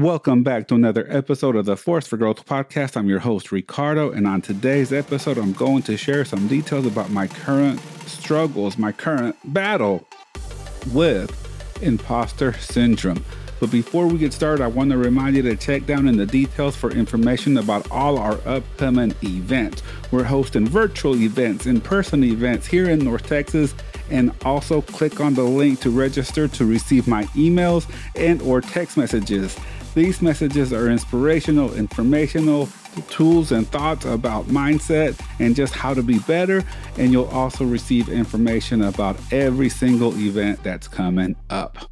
Welcome back to another episode of the Force for Growth podcast. I'm your host, Ricardo, and on today's episode, I'm going to share some details about my current struggles, my current battle with imposter syndrome. But before we get started, I want to remind you to check down in the details for information about all our upcoming events. We're hosting virtual events, in person events here in North Texas and also click on the link to register to receive my emails and or text messages. These messages are inspirational, informational, tools and thoughts about mindset and just how to be better. And you'll also receive information about every single event that's coming up.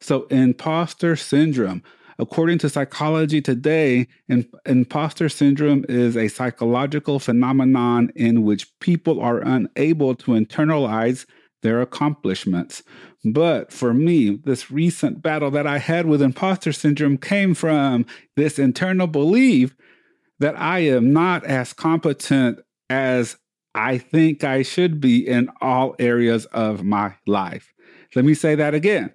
So, imposter syndrome. According to Psychology Today, imposter syndrome is a psychological phenomenon in which people are unable to internalize their accomplishments. But for me, this recent battle that I had with imposter syndrome came from this internal belief that I am not as competent as I think I should be in all areas of my life. Let me say that again.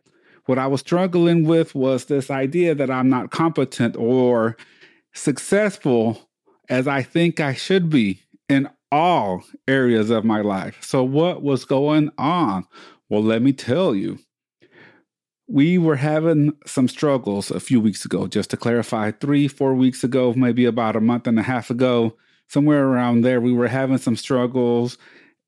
What I was struggling with was this idea that I'm not competent or successful as I think I should be in all areas of my life. So, what was going on? Well, let me tell you. We were having some struggles a few weeks ago, just to clarify, three, four weeks ago, maybe about a month and a half ago, somewhere around there, we were having some struggles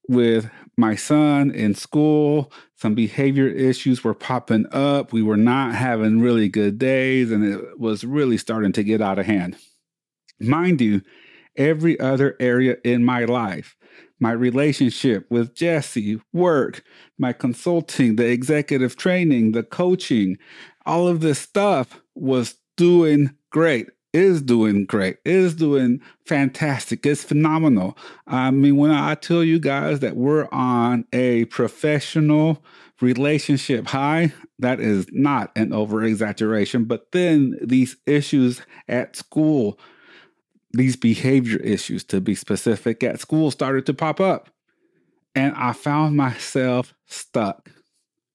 with my son in school. Some behavior issues were popping up. We were not having really good days, and it was really starting to get out of hand. Mind you, every other area in my life my relationship with Jesse, work, my consulting, the executive training, the coaching, all of this stuff was doing great, is doing great, is doing fantastic, it's phenomenal. I mean, when I tell you guys that we're on a professional relationship high, that is not an over exaggeration. But then these issues at school, these behavior issues, to be specific, at school started to pop up. And I found myself stuck.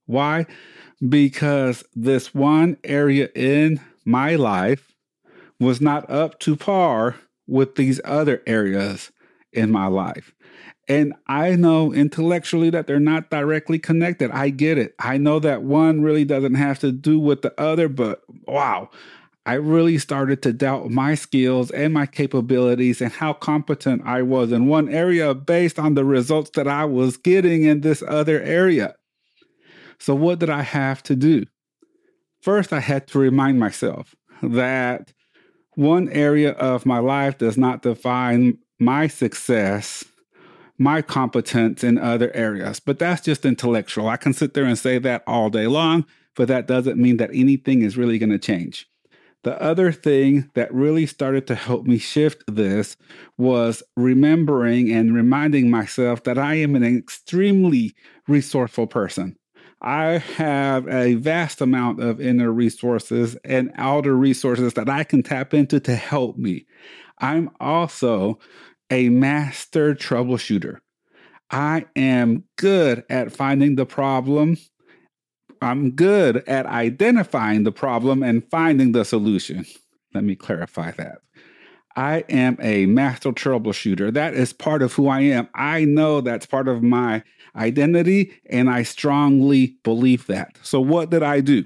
Why? Because this one area in my life was not up to par with these other areas in my life. And I know intellectually that they're not directly connected. I get it. I know that one really doesn't have to do with the other, but wow, I really started to doubt my skills and my capabilities and how competent I was in one area based on the results that I was getting in this other area. So, what did I have to do? First, I had to remind myself that one area of my life does not define my success, my competence in other areas, but that's just intellectual. I can sit there and say that all day long, but that doesn't mean that anything is really going to change. The other thing that really started to help me shift this was remembering and reminding myself that I am an extremely resourceful person. I have a vast amount of inner resources and outer resources that I can tap into to help me. I'm also a master troubleshooter. I am good at finding the problem I'm good at identifying the problem and finding the solution. Let me clarify that. I am a master troubleshooter. That is part of who I am. I know that's part of my identity, and I strongly believe that. So, what did I do?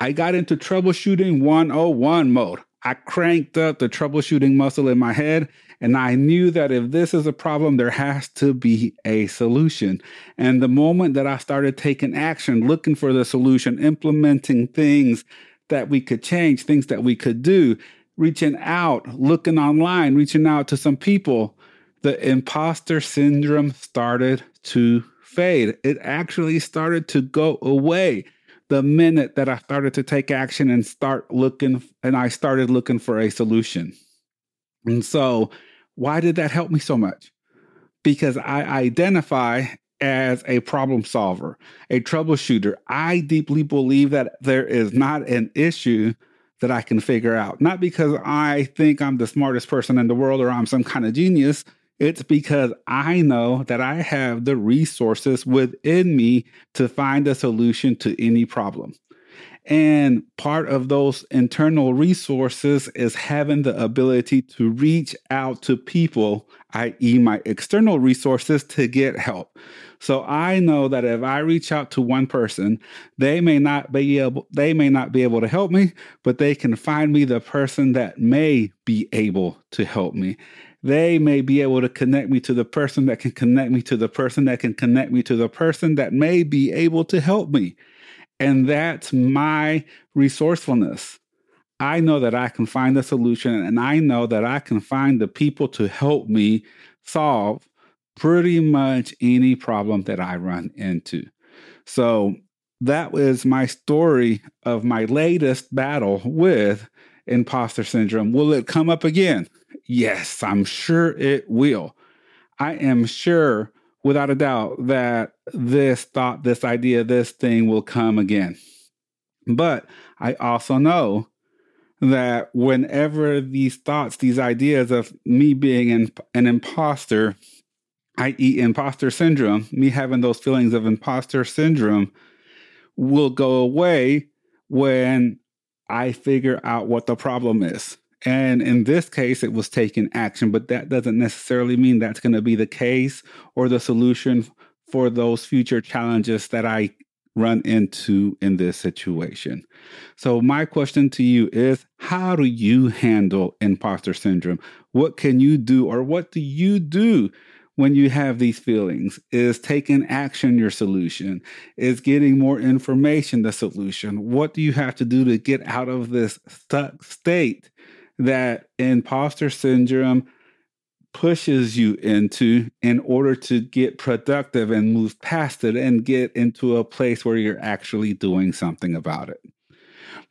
I got into troubleshooting 101 mode. I cranked up the troubleshooting muscle in my head and I knew that if this is a problem, there has to be a solution. And the moment that I started taking action, looking for the solution, implementing things that we could change, things that we could do, reaching out, looking online, reaching out to some people, the imposter syndrome started to fade. It actually started to go away the minute that I started to take action and start looking, and I started looking for a solution. And so, why did that help me so much? Because I identify as a problem solver, a troubleshooter. I deeply believe that there is not an issue that I can figure out. Not because I think I'm the smartest person in the world or I'm some kind of genius. It's because I know that I have the resources within me to find a solution to any problem. And part of those internal resources is having the ability to reach out to people, i.e., my external resources, to get help. So I know that if I reach out to one person, they may not be able they may not be able to help me, but they can find me the person that may be able to help me. They may be able to connect me to the person that can connect me to the person that can connect me to the person that may be able to help me. And that's my resourcefulness. I know that I can find a solution and I know that I can find the people to help me solve pretty much any problem that I run into. So that was my story of my latest battle with imposter syndrome. Will it come up again? Yes, I'm sure it will. I am sure without a doubt that this thought, this idea, this thing will come again. But I also know that whenever these thoughts, these ideas of me being an, an imposter, i.e., imposter syndrome, me having those feelings of imposter syndrome, will go away when I figure out what the problem is. And in this case, it was taking action, but that doesn't necessarily mean that's going to be the case or the solution for those future challenges that I run into in this situation. So, my question to you is how do you handle imposter syndrome? What can you do, or what do you do? When you have these feelings, is taking action your solution? Is getting more information the solution? What do you have to do to get out of this stuck state that imposter syndrome pushes you into in order to get productive and move past it and get into a place where you're actually doing something about it.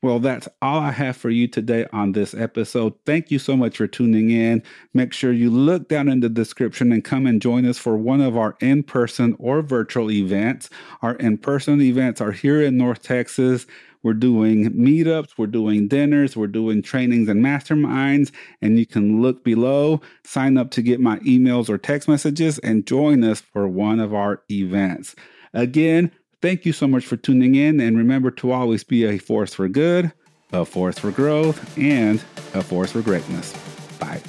Well, that's all I have for you today on this episode. Thank you so much for tuning in. Make sure you look down in the description and come and join us for one of our in person or virtual events. Our in person events are here in North Texas. We're doing meetups, we're doing dinners, we're doing trainings and masterminds. And you can look below, sign up to get my emails or text messages, and join us for one of our events. Again, thank you so much for tuning in. And remember to always be a force for good, a force for growth, and a force for greatness. Bye.